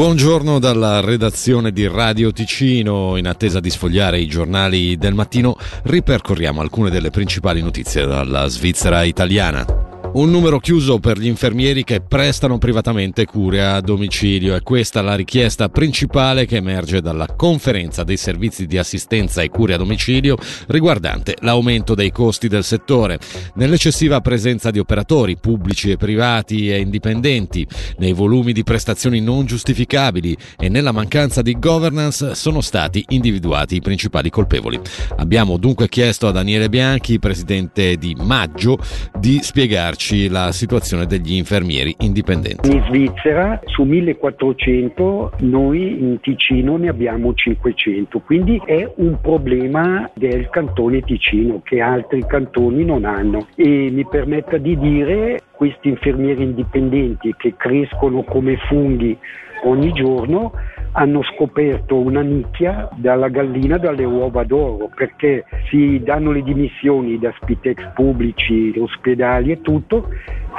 Buongiorno dalla redazione di Radio Ticino. In attesa di sfogliare i giornali del mattino, ripercorriamo alcune delle principali notizie dalla Svizzera italiana. Un numero chiuso per gli infermieri che prestano privatamente cure a domicilio. È questa la richiesta principale che emerge dalla conferenza dei servizi di assistenza e cure a domicilio riguardante l'aumento dei costi del settore. Nell'eccessiva presenza di operatori pubblici e privati e indipendenti, nei volumi di prestazioni non giustificabili e nella mancanza di governance sono stati individuati i principali colpevoli. Abbiamo dunque chiesto a Daniele Bianchi, presidente di Maggio, di spiegarci spiegarci la situazione degli infermieri indipendenti. In Svizzera su 1400 noi in Ticino ne abbiamo 500, quindi è un problema del cantone Ticino che altri cantoni non hanno e mi permetta di dire questi infermieri indipendenti che crescono come funghi ogni giorno hanno scoperto una nicchia dalla gallina dalle uova d'oro perché si danno le dimissioni da spitex pubblici, ospedali e tutto,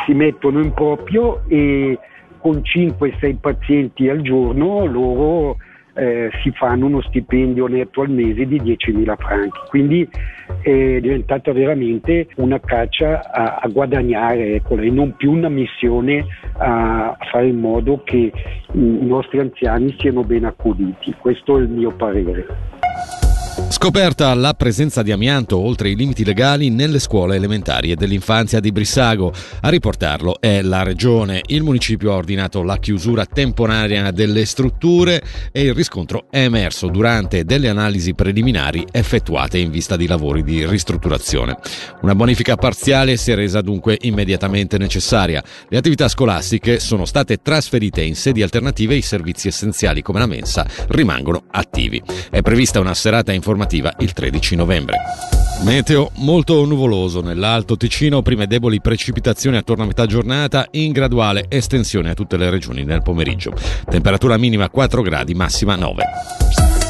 si mettono in proprio e con 5-6 pazienti al giorno loro eh, si fanno uno stipendio netto al mese di 10.000 franchi. Quindi è diventata veramente una caccia a, a guadagnare ecco, e non più una missione a fare in modo che i nostri anziani siano ben accuditi. Questo è il mio parere. Scoperta la presenza di amianto oltre i limiti legali nelle scuole elementari e dell'infanzia di Brissago. A riportarlo è la regione. Il municipio ha ordinato la chiusura temporanea delle strutture e il riscontro è emerso durante delle analisi preliminari effettuate in vista di lavori di ristrutturazione. Una bonifica parziale si è resa dunque immediatamente necessaria. Le attività scolastiche sono state trasferite in sedi alternative e i servizi essenziali come la mensa rimangono attivi. È prevista una serata informativa informativa il 13 novembre. Meteo molto nuvoloso nell'Alto Ticino, prime deboli precipitazioni attorno a metà giornata, in graduale estensione a tutte le regioni nel pomeriggio. Temperatura minima 4 gradi, massima 9.